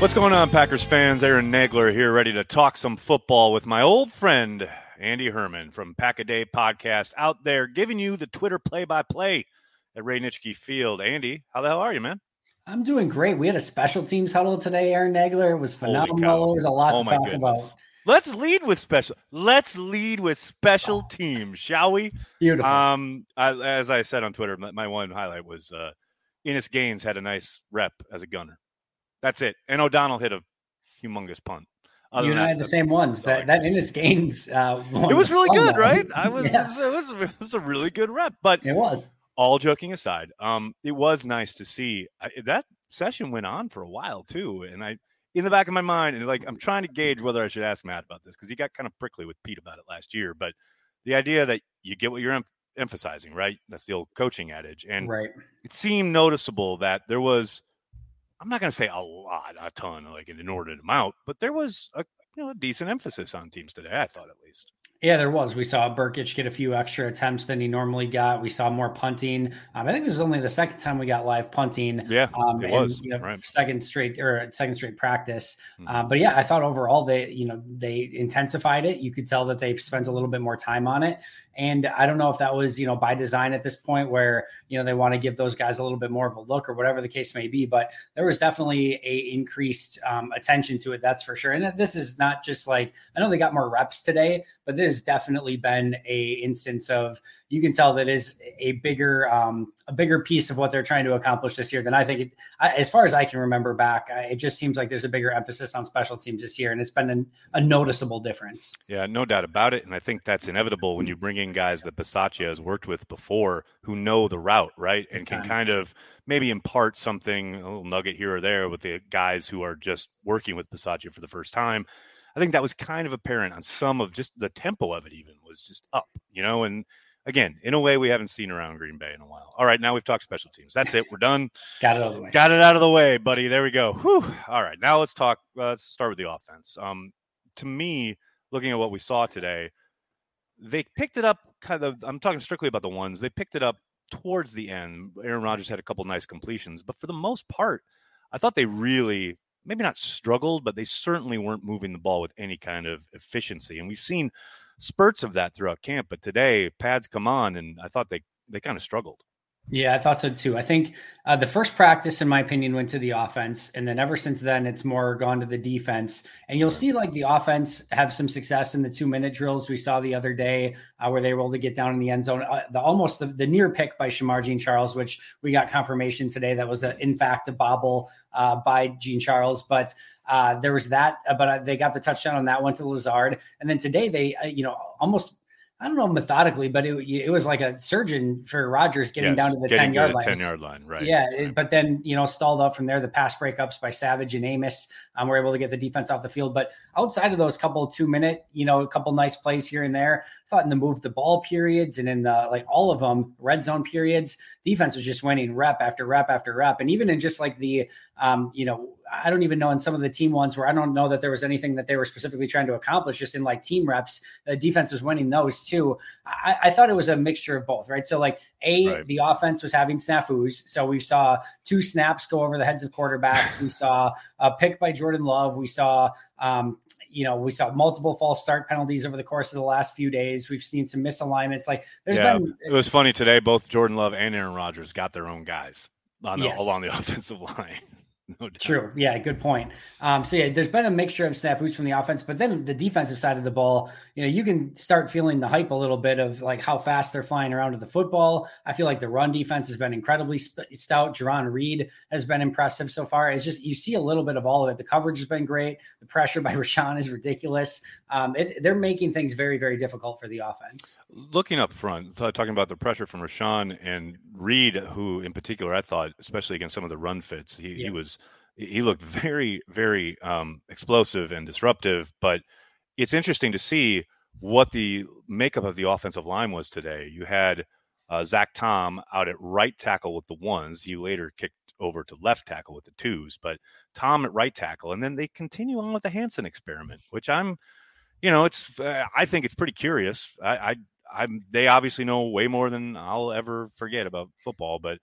What's going on, Packers fans? Aaron Nagler here, ready to talk some football with my old friend Andy Herman from Pack a Day Podcast, out there giving you the Twitter play-by-play at Ray Nitschke Field. Andy, how the hell are you, man? I'm doing great. We had a special teams huddle today, Aaron Nagler. It was phenomenal. There's a lot oh to talk goodness. about. Let's lead with special. Let's lead with special oh. teams, shall we? Beautiful. Um, I, as I said on Twitter, my, my one highlight was uh, Innis Gaines had a nice rep as a gunner. That's it. And O'Donnell hit a humongous punt. Other you and I had the same ones. That that Innis Gaines. Uh, it was really good, right? I was. yeah. it, was it was a really good rep, but it was. All joking aside, um, it was nice to see I, that session went on for a while too, and I, in the back of my mind, and like I'm trying to gauge whether I should ask Matt about this because he got kind of prickly with Pete about it last year. But the idea that you get what you're em- emphasizing, right? That's the old coaching adage, and right. it seemed noticeable that there was I'm not going to say a lot, a ton, like an inordinate amount, but there was a you know a decent emphasis on teams today. I thought at least. Yeah, there was. We saw Brkic get a few extra attempts than he normally got. We saw more punting. Um, I think this was only the second time we got live punting. Yeah, um, it was. you know, right. second straight or second straight practice. Mm-hmm. Uh, but yeah, I thought overall they, you know, they intensified it. You could tell that they spent a little bit more time on it. And I don't know if that was, you know, by design at this point where, you know, they want to give those guys a little bit more of a look or whatever the case may be. But there was definitely a increased um, attention to it. That's for sure. And this is not just like I know they got more reps today, but this has definitely been a instance of you can tell that is a bigger um, a bigger piece of what they're trying to accomplish this year than I think. It, I, as far as I can remember back, I, it just seems like there's a bigger emphasis on special teams this year, and it's been an, a noticeable difference. Yeah, no doubt about it, and I think that's inevitable when you bring in guys that Bisaccia has worked with before who know the route, right, and can kind of maybe impart something a little nugget here or there with the guys who are just working with Bisaccia for the first time. I think that was kind of apparent on some of just the tempo of it, even was just up, you know, and again, in a way we haven't seen around Green Bay in a while. All right, now we've talked special teams. That's it. We're done. Got it out of the way. Got it out of the way, buddy. There we go. Whew. All right, now let's talk. Uh, let's start with the offense. Um, to me, looking at what we saw today, they picked it up. Kind of. I'm talking strictly about the ones they picked it up towards the end. Aaron Rodgers had a couple nice completions, but for the most part, I thought they really maybe not struggled, but they certainly weren't moving the ball with any kind of efficiency. And we've seen spurts of that throughout camp. But today, pads come on, and I thought they they kind of struggled. Yeah, I thought so too. I think uh, the first practice, in my opinion, went to the offense, and then ever since then, it's more gone to the defense. And you'll see like the offense have some success in the two minute drills we saw the other day, uh, where they were able to get down in the end zone. Uh, the almost the, the, near pick by Shemar Jean Charles, which we got confirmation today that was a, in fact a bobble uh, by Jean Charles, but. Uh, there was that, uh, but they got the touchdown on that one to Lazard, and then today they, you know, almost I don't know methodically, but it, it was like a surgeon for Rodgers getting yes, down to the 10 yard line. 10 yard line, right. Yeah. Right. But then, you know, stalled up from there. The pass breakups by Savage and Amos um, were able to get the defense off the field. But outside of those couple two minute, you know, a couple nice plays here and there, I thought in the move the ball periods and in the like all of them red zone periods, defense was just winning rep after rep after rep. And even in just like the, um, you know, I don't even know in some of the team ones where I don't know that there was anything that they were specifically trying to accomplish. Just in like team reps, the defense was winning those too. I, I thought it was a mixture of both, right? So like a right. the offense was having snafus. So we saw two snaps go over the heads of quarterbacks. we saw a pick by Jordan Love. We saw um, you know, we saw multiple false start penalties over the course of the last few days. We've seen some misalignments. Like there's yeah, been it was funny today. Both Jordan Love and Aaron Rodgers got their own guys on the, yes. along the offensive line. No True. Yeah, good point. Um, so yeah, there's been a mixture of snafus from the offense, but then the defensive side of the ball, you know, you can start feeling the hype a little bit of like how fast they're flying around with the football. I feel like the run defense has been incredibly stout. Jarran Reed has been impressive so far. It's just you see a little bit of all of it. The coverage has been great. The pressure by Rashan is ridiculous. Um, it, they're making things very, very difficult for the offense. Looking up front, talking about the pressure from Rashan and Reed, who in particular I thought, especially against some of the run fits, he, yeah. he was he looked very, very um, explosive and disruptive. But it's interesting to see what the makeup of the offensive line was today. You had uh, Zach Tom out at right tackle with the ones. He later kicked over to left tackle with the twos, but Tom at right tackle, and then they continue on with the Hanson experiment, which I'm, you know, it's uh, I think it's pretty curious. I, I I'm they obviously know way more than I'll ever forget about football, but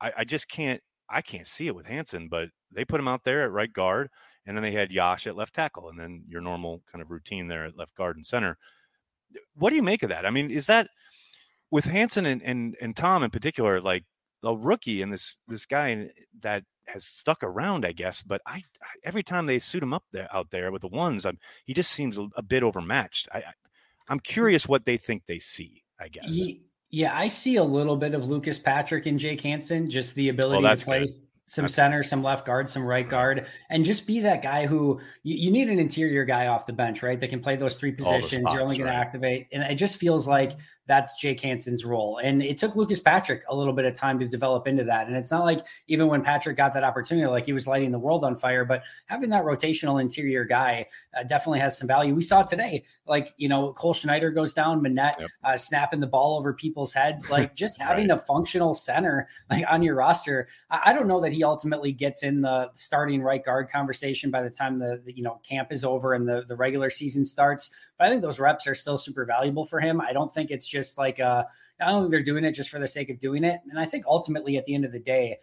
I, I just can't I can't see it with Hanson, but they put him out there at right guard. and then they had Yosh at left tackle, and then your normal kind of routine there at left guard and center. What do you make of that? I mean, is that with Hanson and and, and Tom in particular, like a rookie and this this guy that has stuck around, I guess. But I every time they suit him up there out there with the ones, I'm, he just seems a, a bit overmatched. I, I I'm curious what they think they see. I guess. Yeah, I see a little bit of Lucas Patrick and Jake Hanson, just the ability well, to play good some center, some left guard, some right guard, and just be that guy who you, you, need an interior guy off the bench, right? That can play those three positions. Spots, You're only going right. to activate, and it just feels like that's Jake Hanson's role. And it took Lucas Patrick a little bit of time to develop into that. And it's not like even when Patrick got that opportunity, like he was lighting the world on fire, but having that rotational interior guy uh, definitely has some value. We saw today, like, you know, Cole Schneider goes down, Manette yep. uh, snapping the ball over people's heads. Like just having right. a functional center like on your roster. I, I, don't know that he ultimately gets in the starting right guard conversation by the time the, the you know camp is over and the, the regular season starts. But I think those reps are still super valuable for him. I don't think it's just like uh, I don't think they're doing it just for the sake of doing it. And I think ultimately at the end of the day,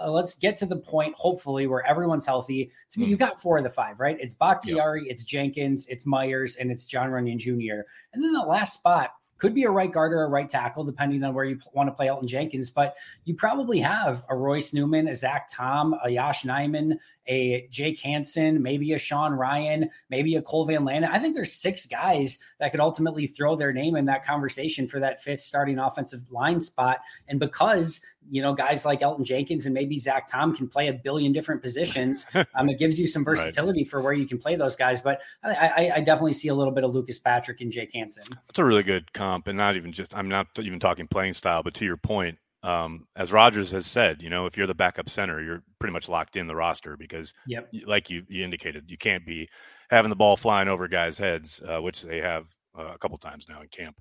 uh, let's get to the point, hopefully, where everyone's healthy. To me, mm. you got four of the five, right? It's Bakhtiari, it's Jenkins, it's Myers, and it's John Runyan Jr. And then the last spot could be a right guard or a right tackle, depending on where you want to play Elgton Jenkins. But you probably have a Royce Newman, a Zach Tom, a Yosh Nijman, a Jake Hanson, maybe a Sean Rhyan, maybe a Cole Van Lanen. I think there's six guys that could ultimately throw their name in that conversation for that fifth starting offensive line spot. And because you know guys like Elgton Jenkins and maybe Zach Tom can play a billion different positions, um, it gives you some versatility right. for where you can play those guys. But I, I, I, definitely see a little bit of Lucas Patrick and Jake Hanson. That's a really good comp, and not even just I'm not even talking playing style, but to your point, um, as Rodgers has said, you know, if you're the backup center, you're pretty much locked in the roster because, yep. like you, you indicated, you can't be having the ball flying over guys' heads, uh, which they have uh, a couple times now in camp.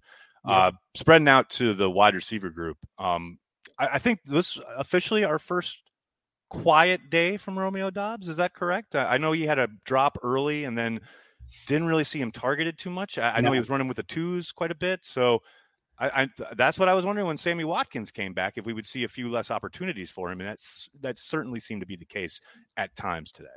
Yep. Uh, spreading out to the wide receiver group, um, I, I, think this officially our first quiet day from Romeo Doubs. Is that correct? I, I, know he had a drop early and then didn't really see him targeted too much. I, I know he was running with the twos quite a bit, so I, I, that's what I was wondering when Sammy Watkins came back if we would see a few less opportunities for him, and that's that certainly seemed to be the case at times today.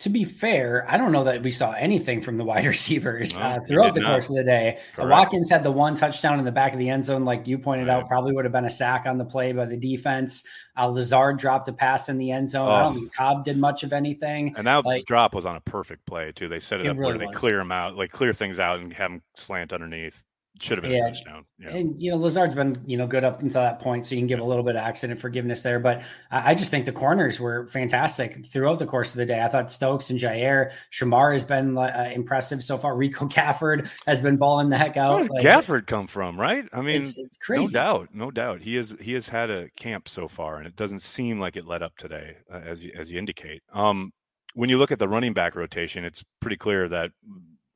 To be fair, I don't know that we saw anything from the wide receivers no, uh, throughout the not. course of the day. Watkins had the one touchdown in the back of the end zone, like you pointed right. out, probably would have been a sack on the play by the defense. Uh, Lazard dropped a pass in the end zone. Oh. I don't oh. think Cobb did much of anything. And that like, drop was on a perfect play too. They set it, it up really where they clear him out, like clear things out, and have him slant underneath. Should have been yeah. a touchdown. Yeah. And you know, Lazard's been, you know, good up until that point. So you can give a little bit of accident forgiveness there. But I, I, just think the corners were fantastic throughout the course of the day. I thought Stokes and Jair, Shemar has been uh, impressive so far. Rico Gafford has been balling the heck out. Where does like, Gafford come from, right? I mean, it's, it's, crazy. No doubt. No doubt. He is, he has had a camp so far and it doesn't seem like it let up today, uh, as, you, as you indicate. Um, when you look at the running back rotation, it's pretty clear that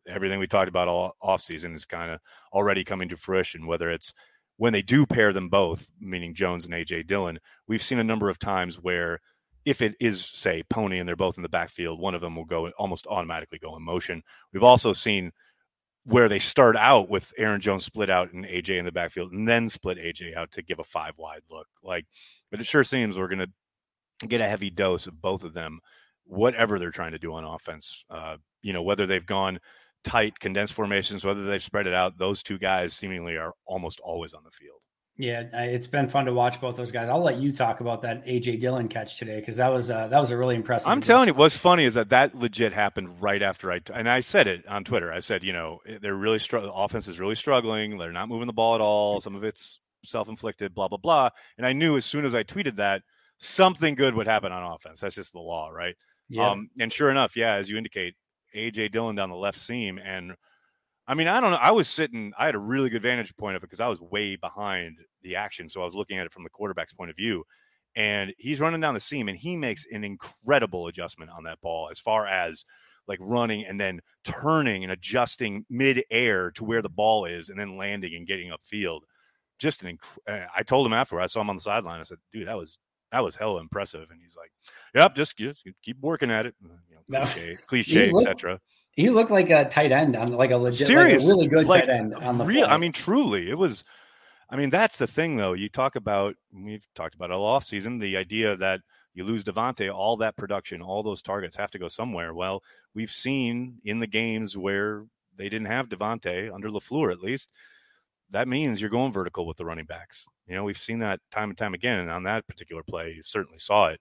everything we talked about all offseason is kind of already coming to fruition, whether it's when they do pair them both, meaning Jones and AJ Dillon, we've seen a number of times where if it is, say, Pony and they're both in the backfield, one of them will go almost automatically go in motion. We've also seen where they start out with Aaron Jones split out and AJ in the backfield and then split AJ out to give a five wide look. Like, but it sure seems we're going to get a heavy dose of both of them, whatever they're trying to do on offense. Uh, you know, whether they've gone tight condensed formations, whether they've spread it out, those two guys seemingly are almost always on the field. Yeah, it's been fun to watch both those guys. I'll let you talk about that AJ Dillon catch today because that was uh, that was a really impressive. I'm telling you, what's funny is that that legit happened right after I and I said it on Twitter. I said, you know, they're really struggling. The offense is really struggling. They're not moving the ball at all. Some of it's self inflicted. Blah blah blah. And I knew as soon as I tweeted that something good would happen on offense. That's just the law, right? Yeah. Um, and sure enough, yeah, as you indicate, AJ Dillon down the left seam. And I mean, I don't know. I was sitting, I had a really good vantage point of it because I was way behind the action. So I was looking at it from the quarterback's point of view. And he's running down the seam and he makes an incredible adjustment on that ball as far as like running and then turning and adjusting mid-air to where the ball is and then landing and getting upfield. Just an inc- eh, I told him after I saw him on the sideline. I said, "Dude, that was that was hella impressive. And he's like, "Yep, just, just keep working at it." You know, cliche, cliche, etc. He looked like a tight end on like a legit, Serious, like a really good like, tight end on the. Real, I mean, truly, it was. I mean, that's the thing, though. You talk about we've talked about all off season the idea that You lose Davante, all that production, all those targets have to go somewhere. Well, we've seen in the games where they didn't have Davante under LaFleur at least. That means you're going vertical with the running backs. You know, we've seen that time and time again. And on that particular play, you certainly saw it.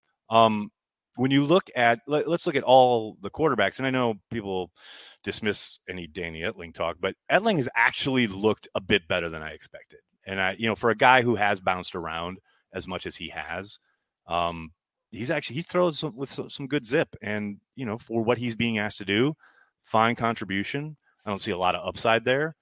Um, when you look at, let, us look at all the quarterbacks, and I know people dismiss any Danny Etling talk, but Etling has actually looked a bit better than I expected. And I, you know, for a guy who has bounced around as much as he has, um, he's actually he throws some, with some, some good zip, and you know, for what he's being asked to do, fine contribution. I don't see a lot of upside there,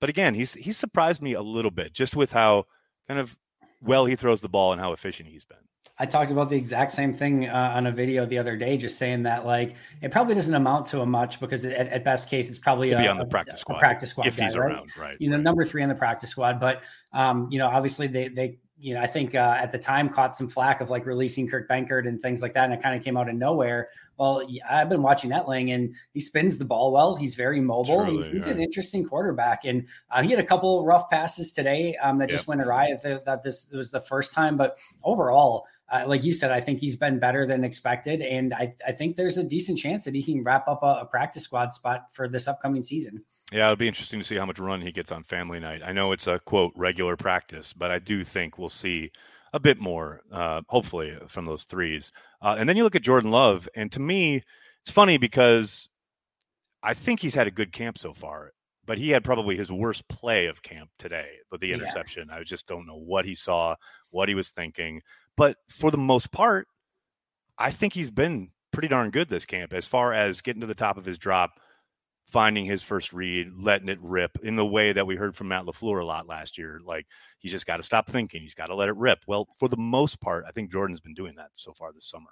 but again, he's he's surprised me a little bit just with how kind of well he throws the ball and how efficient he's been. I talked about the exact same thing uh, on a video the other day, just saying that like it probably doesn't amount to a much because it, at, at, best case it's probably a, on the practice squad, practice squad if guy, he's right? around, right? You know, right. number three on the practice squad, but um, you know, obviously they they you know, I think uh, at the time caught some flack of like releasing Kurt Benkert and things like that, and it kind of came out of nowhere. Well, I've been watching Etling, and he spins the ball well. He's very mobile. Truly, he's, he's yeah. an interesting quarterback, and uh, he had a couple rough passes today um, that just went awry. I thought this was the first time, but overall, uh, like you said, I think he's been better than expected, and I, I think there's a decent chance that he can wrap up a, a practice squad spot for this upcoming season. Yeah, it'll be interesting to see how much run he gets on family night. I know it's a quote regular practice, but I do think we'll see a bit more, uh, hopefully, from those threes. Uh, and then you look at Jordan Love, and to me, it's funny because I think he's had a good camp so far, but he had probably his worst play of camp today with the interception. Yeah. I just don't know what he saw, what he was thinking. But for the most part, I think he's been pretty darn good this camp as far as getting to the top of his drop finding his first read, letting it rip in the way that we heard from Matt LaFleur a lot last year. Like he's just got to stop thinking. He's got to let it rip. Well, for the most part, I think Jordan's been doing that so far this summer.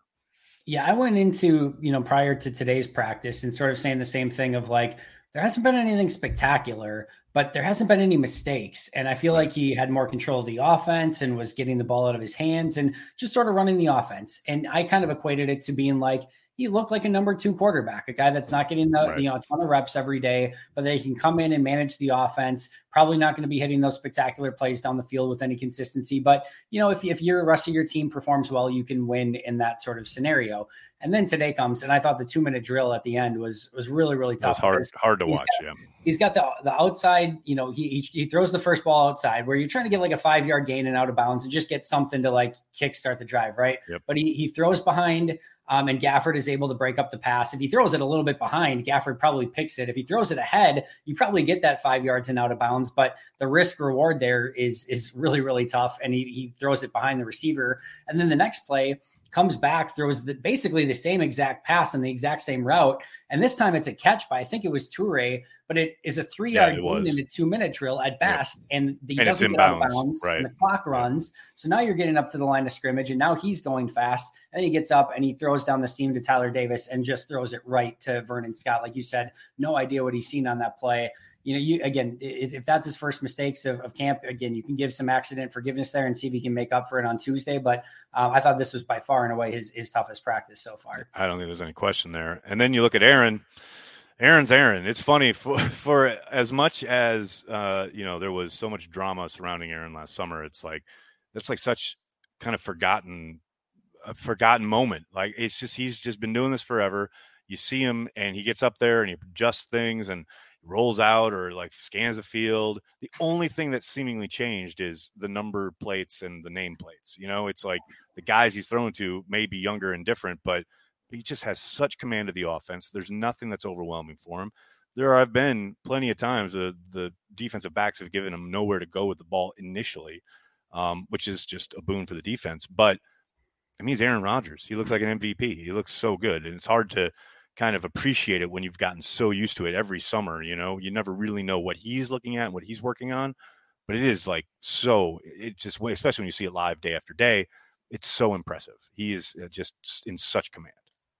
Yeah, I went into, you know, prior to today's practice and sort of saying the same thing of like, there hasn't been anything spectacular, but there hasn't been any mistakes. And I feel like he had more control of the offense and was getting the ball out of his hands and just sort of running the offense. And I kind of equated it to being like, he looked like a number two quarterback, a guy that's not getting the, right. you know a ton of reps every day, but they can come in and manage the offense. Probably not going to be hitting those spectacular plays down the field with any consistency, but you know if if your rest of your team performs well, you can win in that sort of scenario. And then today comes, and I thought the two minute drill at the end was was really really tough. hard hard to watch. Got, yeah, he's got the the outside. You know, he, he, he throws the first ball outside where you're trying to get like a five yard gain and out of bounds and just get something to like kickstart the drive, right? Yep. But he he throws behind. Um, and Gafford is able to break up the pass. If he throws it a little bit behind, Gafford probably picks it. If he throws it ahead, you probably get that five yards and out of bounds. But the risk reward there is is really really tough. And he he throws it behind the receiver. And then the next play, comes back, throws the, basically the same exact pass and the exact same route. And this time it's a catch by, I think it was Toure, but it is a three yard yeah, gain in a two minute drill at best. Yeah. And he and doesn't get out of bounds right. and the clock runs. So now you're getting up to the line of scrimmage and now he's going fast. And he gets up and he throws down the seam to Tyler Davis and just throws it right to Vernon Scott. Like you said, no idea what he's seen on that play you know, you again, if that's his first mistakes of, of, camp, again, you can give some accident forgiveness there and see if he can make up for it on Tuesday. But um, I thought this was by far and away his, his toughest practice so far. I don't think there's any question there. And then you look at Aaron. Aaron's Aaron. It's funny for, for as much as uh, you know there was so much drama surrounding Aaron last summer. It's like it's like such kind of forgotten, a forgotten moment. Like it's just he's just been doing this forever. You see him and he gets up there and he adjusts things and rolls out or like scans the field. The only thing that's seemingly changed is the number plates and the name plates. You know, it's like the guys he's thrown to may be younger and different, but he just has such command of the offense. There's nothing that's overwhelming for him. There have been plenty of times uh, the defensive backs have given him nowhere to go with the ball initially, um, which is just a boon for the defense. But I mean, he's Aaron Rodgers. He looks like an MVP. He looks so good, and it's hard to kind of appreciate it when you've gotten so used to it every summer. You know, you never really know what he's looking at, what he's working on, but it is like so. It just, especially when you see it live day after day, it's so impressive. He is uh, just in such command.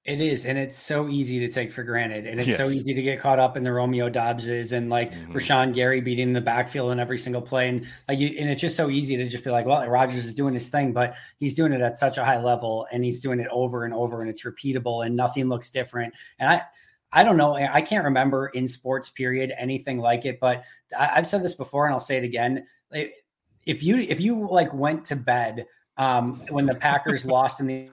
It is, and it's so easy to take for granted, and it's yes. so easy to get caught up in the Romeo Doubses and like mm-hmm. Rashan Gary beating the backfield in every single play, and like you, and it's just so easy to just be like, well, Rodgers is doing his thing, but he's doing it at such a high level, and he's doing it over and over, and it's repeatable, and nothing looks different. And I, I don't know, I can't remember in sports period anything like it, but I, I've said this before, and I'll say it again. If you if you like went to bed um, when the Packers lost in the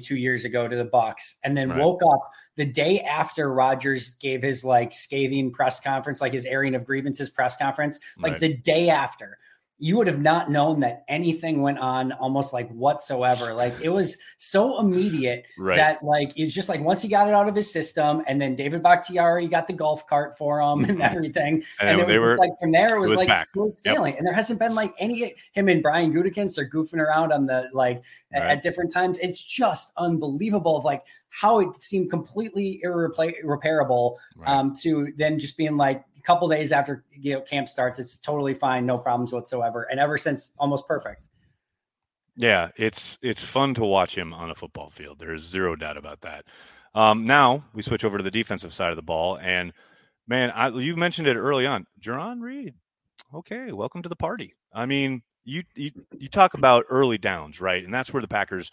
two years ago to the Bucs, and then right. woke up the day after Rodgers gave his like scathing press conference, like his airing of grievances press conference, like right. the day after you would have not known that anything went on almost like whatsoever. Like it was so immediate right. that like it's just like once he got it out of his system, and then David Bakhtiari got the golf cart for him and mm-hmm. everything. and, and it was were, like from there it was, it was like smooth sailing. Yep. And there hasn't been like any him and Brian Gutekunst are goofing around on the like right. at, different times. It's just unbelievable of like how it seemed completely irreparable right. um, to then just being like couple days after you know camp starts, it's totally fine, no problems whatsoever, and ever since almost perfect. Yeah, it's it's fun to watch him on a football field. There's zero doubt about that. Um, now we switch over to the defensive side of the ball, and man, I, you mentioned it early on, Jarran Reed. Okay, welcome to the party. I mean, you you you talk about early downs, right? And that's where the Packers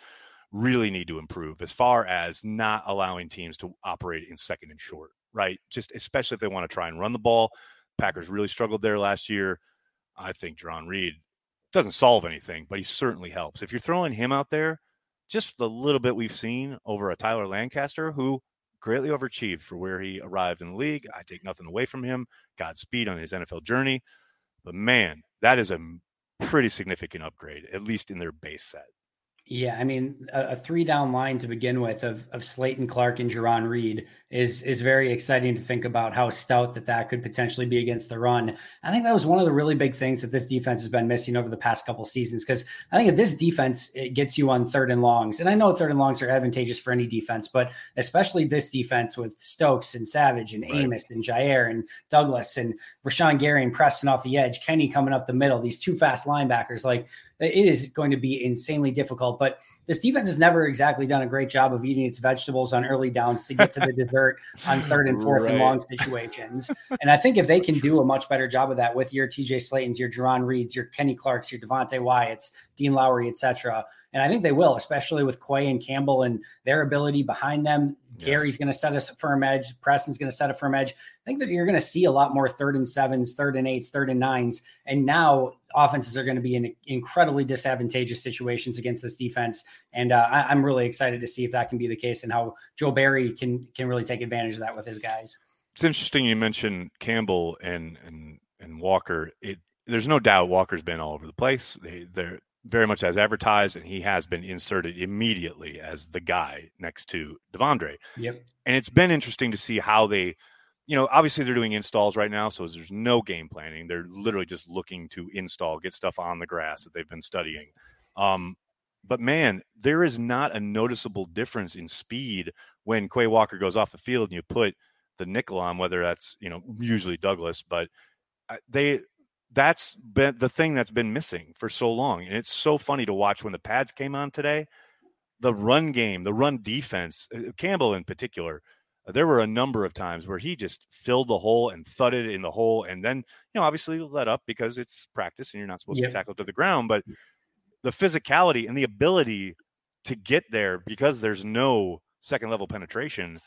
really need to improve as far as not allowing teams to operate in second and short right? Just especially if they want to try and run the ball. Packers really struggled there last year. I think Jarran Reed doesn't solve anything, but he certainly helps. If you're throwing him out there, just the little bit we've seen over a Tyler Lancaster, who greatly overachieved for where he arrived in the league. I take nothing away from him. Godspeed on his NFL journey. But man, that is a pretty significant upgrade, at least in their base set. Yeah, I mean, a, a, three down line to begin with of, of Slaton Clark and Jarran Reed is is very exciting to think about how stout that that could potentially be against the run. I think that was one of the really big things that this defense has been missing over the past couple seasons. Because I think if this defense it gets you on third and longs, and I know third and longs are advantageous for any defense, but especially this defense with Stokes and Savage and right. Amos and Jair and Douglas and Rashan Gary and Preston off the edge, Kenny coming up the middle, these two fast linebackers, like it is going to be insanely difficult. But this defense has never exactly done a great job of eating its vegetables on early downs to get to the dessert on third and fourth right. and long situations. And I think if they can do a much better job of that with your TJ Slatons, your Jarran Reeds, your Kenny Clarks, your Devonte Wyatts, Dean Lowry, etc. And I think they will, especially with Quay and Campbell and their ability behind them. Yes. Gary's going to set a firm edge. Preston's going to set a firm edge. I think that you're going to see a lot more third and sevens, third and eights, third and nines. And now offenses are going to be in incredibly disadvantageous situations against this defense. And uh, I, am really excited to see if that can be the case and how Joe Barry can can really take advantage of that with his guys. It's interesting you mentioned Campbell and and and Walker. It there's no doubt Walker's been all over the place. They they're very much as advertised, and he has been inserted immediately as the guy next to De'Vondre. Yep. And it's been interesting to see how they you know, obviously they're doing installs right now, so there's no game planning. They're literally just looking to install, get stuff on the grass that they've been studying. Um, but man, there is not a noticeable difference in speed when Quay Walker goes off the field and you put the nickel on, whether that's you know usually Douglas, but uh, they that's been the thing that's been missing for so long, and it's so funny to watch when the pads came on today. The run game, the run defense, uh, Campbell in particular there were a number of times where he just filled the hole and thudded in the hole and then you know obviously let up because it's practice and you're not supposed to tackle to the ground but the physicality and the ability to get there because there's no second level penetration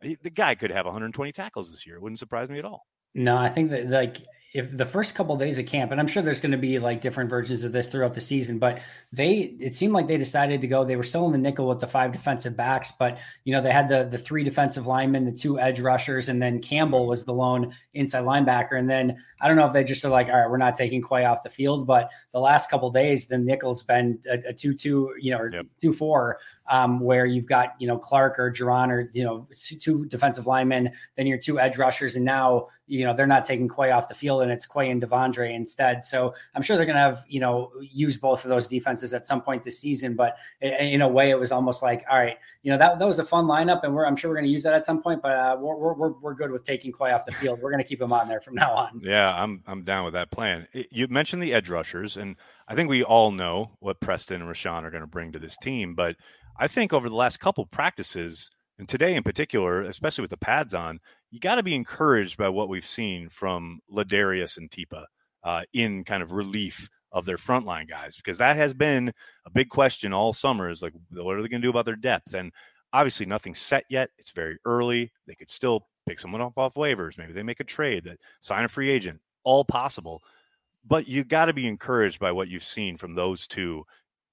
the guy could have 120 tackles this year. It wouldn't surprise me at all. No, I think that like if the first couple of days of camp, and I'm sure there's going to be like different versions of this throughout the season, but they it seemed like they decided to go. They were still in the nickel with the five defensive backs, but you know they had the the three defensive linemen, the two edge rushers, and then Campbell was the lone inside linebacker. And then I don't know if they just are like, all right, we're not taking Quay off the field, but the last couple days, the nickel's been a, a two two, you know, or yep. two four um, where you've got you know Clark or Jarran or you know two defensive linemen, then your two edge rushers, and now you know they're not taking Quay off the field, and it's Quay and De'Vondre instead. So I'm sure they're going to have you know use both of those defenses at some point this season. But in a way, it was almost like, all right, you know that that was a fun lineup, and we're I'm sure we're going to use that at some point. But uh, we're, we're we're good with taking Quay off the field. We're going to keep him on there from now on. Yeah, I'm I'm down with that plan. You mentioned the edge rushers, and I think we all know what Preston and Rashan are going to bring to this team, but I think over the last couple practices, and today in particular, especially with the pads on, you got to be encouraged by what we've seen from Ladarius and Tipa uh, in kind of relief of their frontline guys, because that has been a big question all summer. Is like, what are they going to do about their depth? And obviously, nothing's set yet. It's very early. They could still pick someone up off waivers. Maybe they make a trade, that sign a free agent. All possible. But you got to be encouraged by what you've seen from those two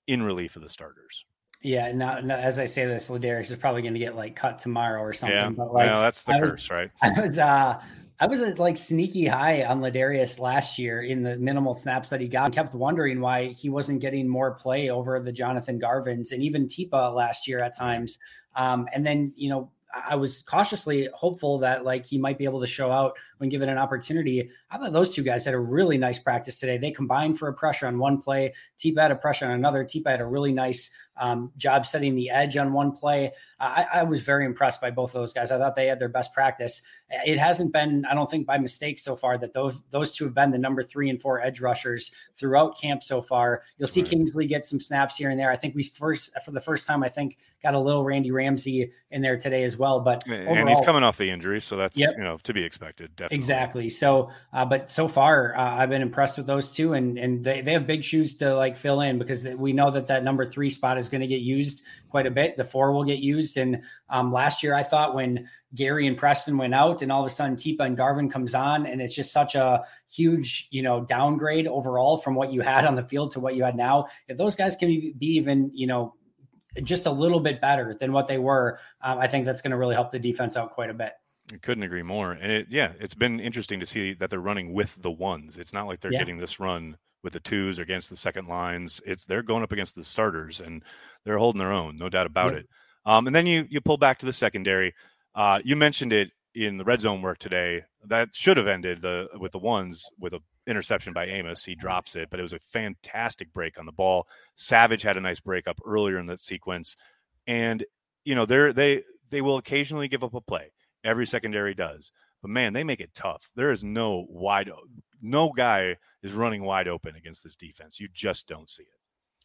in relief of the starters. Yeah, now, now, as I say this, Ladarius is probably going to get like cut tomorrow or something. Yeah, but like, that's the I curse, was, right? I was, uh, I was at like sneaky high on Ladarius last year in the minimal snaps that he got. I kept wondering why he wasn't getting more play over the Jonathan Garvins and even Tipa last year at times. Um, and then you know I was cautiously hopeful that like he might be able to show out when given an opportunity. I thought those two guys had a really nice practice today. They combined for a pressure on one play. Tipa had a pressure on another. Tipa had a really nice um, job setting the edge on one play. I, I, was very impressed by both of those guys. I thought they had their best practice. It hasn't been, I don't think, by mistake so far that those those two have been the number three and four edge rushers throughout camp so far. You'll see right. Kingsley get some snaps here and there. I think we first, for the first time, I think got a little Randy Ramsey in there today as well. But and overall, he's coming off the injury, so that's yep. you know to be expected. Definitely. Exactly. So, uh, but so far, uh, I've been impressed with those two, and and they, they have big shoes to like fill in because we know that that number three spot is going to get used quite a bit. The four will get used. And um, last year, I thought when Gary and Preston went out, and all of a sudden Tipa and Garvin comes on, and it's just such a huge, you know, downgrade overall from what you had on the field to what you had now. If those guys can be, be even, you know, just a little bit better than what they were, um, I think that's going to really help the defense out quite a bit. I couldn't agree more. And it, yeah, it's been interesting to see that they're running with the ones. It's not like they're yeah. getting this run with the twos or against the second lines. It's they're going up against the starters and they're holding their own, no doubt about it. Um, and then you you pull back to the secondary. Uh, you mentioned it in the red zone work today. That should have ended the with the ones with a interception by Amos. He drops it, but it was a fantastic break on the ball. Savage had a nice break up earlier in the sequence, and you know they they they will occasionally give up a play. Every secondary does, but man, they make it tough. There is no wide no guy is running wide open against this defense. You just don't see it.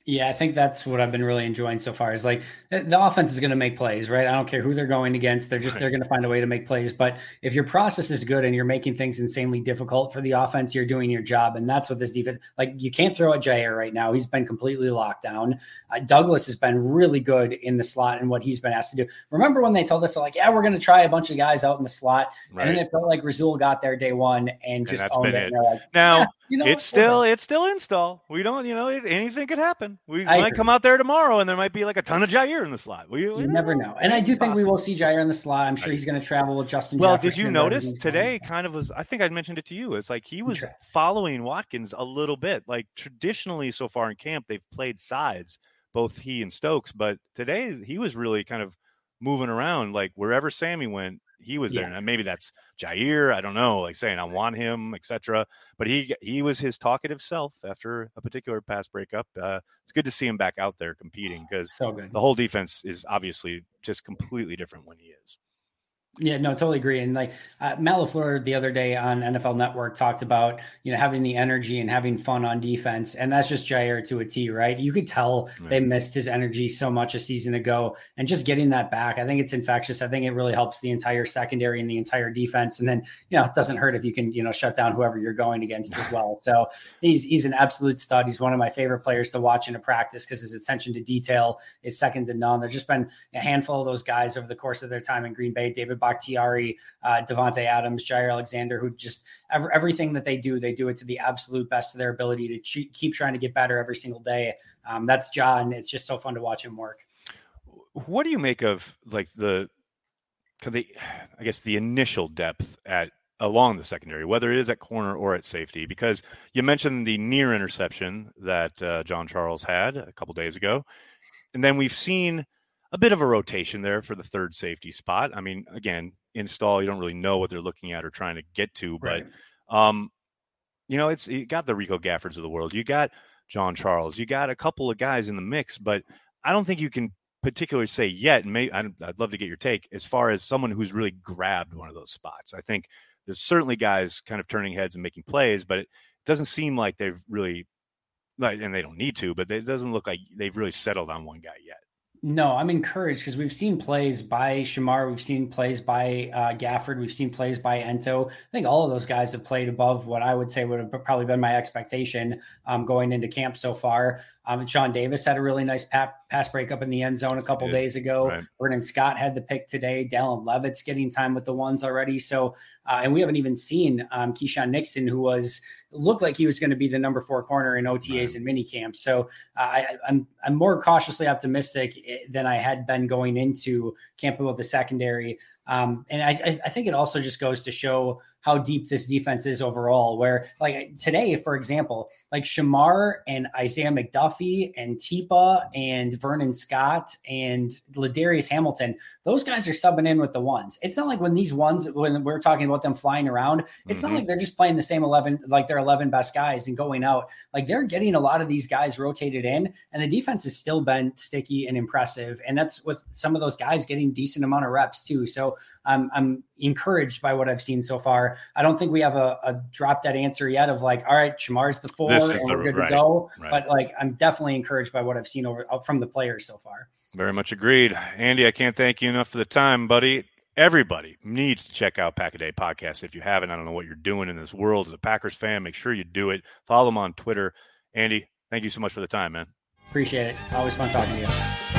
Yeah, I think that's what I've been really enjoying so far. Is like the offense is going to make plays, right? I don't care who they're going against; they're just right. they're going to find a way to make plays. But if your process is good and you're making things insanely difficult for the offense, you're doing your job, and that's what this defense. Like you can't throw at Jair right now; he's been completely locked down. Uh, Douglas has been really good in the slot and what he's been asked to do. Remember when they told us like, yeah, we're going to try a bunch of guys out in the slot, right. and then it felt like Rasul got there day one and just and owned it. it. Like, now yeah, you know it's still it's still install. We don't, you know, anything could happen. We I might agree. come out there tomorrow and there might be like a ton of Jair in the slot. We, we you never know. And I do think we will see Jair in the slot. I'm sure he's going to travel with Justin. Well, Jefferson did you notice today? Kind of was. I think I mentioned it to you. It's like he was following Watkins a little bit. Like traditionally, so far in camp, they've played sides, both he and Stokes. But today, he was really kind of moving around. Like wherever Sammy went, he was there. Yeah. And maybe that's Jair. I don't know, like saying I want him, etc. But he he was his talkative self after a particular pass breakup. Uh, it's good to see him back out there competing because so the whole defense is obviously just completely different when he is. Yeah, no, totally agree. And like uh, Matt LaFleur the other day on NFL Network talked about, you know, having the energy and having fun on defense. And that's just Jair to a T, right? You could tell right. they missed his energy so much a season ago. And just getting that back, I think it's infectious. I think it really helps the entire secondary and the entire defense. And then, you know, it doesn't hurt if you can, you know, shut down whoever you're going against as well. So he's he's an absolute stud. He's one of my favorite players to watch in a practice because his attention to detail is second to none. There's just been a handful of those guys over the course of their time in Green Bay. David Bakhtiari, uh, Davante Adams, Jair Alexander, who just every, everything that they do, they do it to the absolute best of their ability to keep trying to get better every single day. Um, that's John. It's just so fun to watch him work. What do you make of like the, the, I guess the initial depth at along the secondary, whether it is at corner or at safety, because you mentioned the near interception that uh, Jean Charles had a couple days ago, and then we've seen a bit of a rotation there for the third safety spot. I mean, again, install you don't really know what they're looking at or trying to get to, but right. um, you know, it's you got the Rico Gaffords of the world, you got Jean Charles, you got a couple of guys in the mix, but I don't think you can particularly say yet. And maybe I'd, I'd love to get your take as far as someone who's really grabbed one of those spots. I think there's certainly guys kind of turning heads and making plays, but it doesn't seem like they've really, like, and they don't need to, but it doesn't look like they've really settled on one guy yet. No, I'm encouraged because we've seen plays by Shemar, we've seen plays by uh, Gafford, we've seen plays by Ento. I think all of those guys have played above what I would say would have probably been my expectation um, going into camp so far. Um, Sean Davis had a really nice pass breakup in the end zone a couple days ago. Right. Vernon Scott had the pick today. Dallin Leavitt's getting time with the ones already. So, uh, and we haven't even seen um, Keisean Nixon, who was looked like he was going to be the number four corner in OTAs right. and mini camps. So uh, I, I'm I'm more cautiously optimistic eh, than I had been going into camp about the secondary. Um, and I, I think it also just goes to show how deep this defense is overall. Where like today, for example, like Shemar and Isaiah McDuffie and Tipa and Vernon Scott and Ladarius Hamilton, those guys are subbing in with the ones. It's not like when these ones when we're talking about them flying around, it's mm-hmm. not like they're just playing the same eleven, like their eleven best guys and going out. Like they're getting a lot of these guys rotated in, and the defense has still been sticky and impressive. And that's with some of those guys getting decent amount of reps too. So I'm I'm encouraged by what I've seen so far. I don't think we have a, a drop that answer yet of like, all right, Shemar's the four and the, we're good right, to go. Right. But like, I'm definitely encouraged by what I've seen over uh, from the players so far. Very much agreed, Andy. I can't thank you enough for the time, buddy. Everybody needs to check out Pack a Day podcast if you haven't. I don't know what you're doing in this world as a Packers fan. Make sure you do it. Follow them on Twitter. Andy, thank you so much for the time, man. Appreciate it. Always fun talking to you.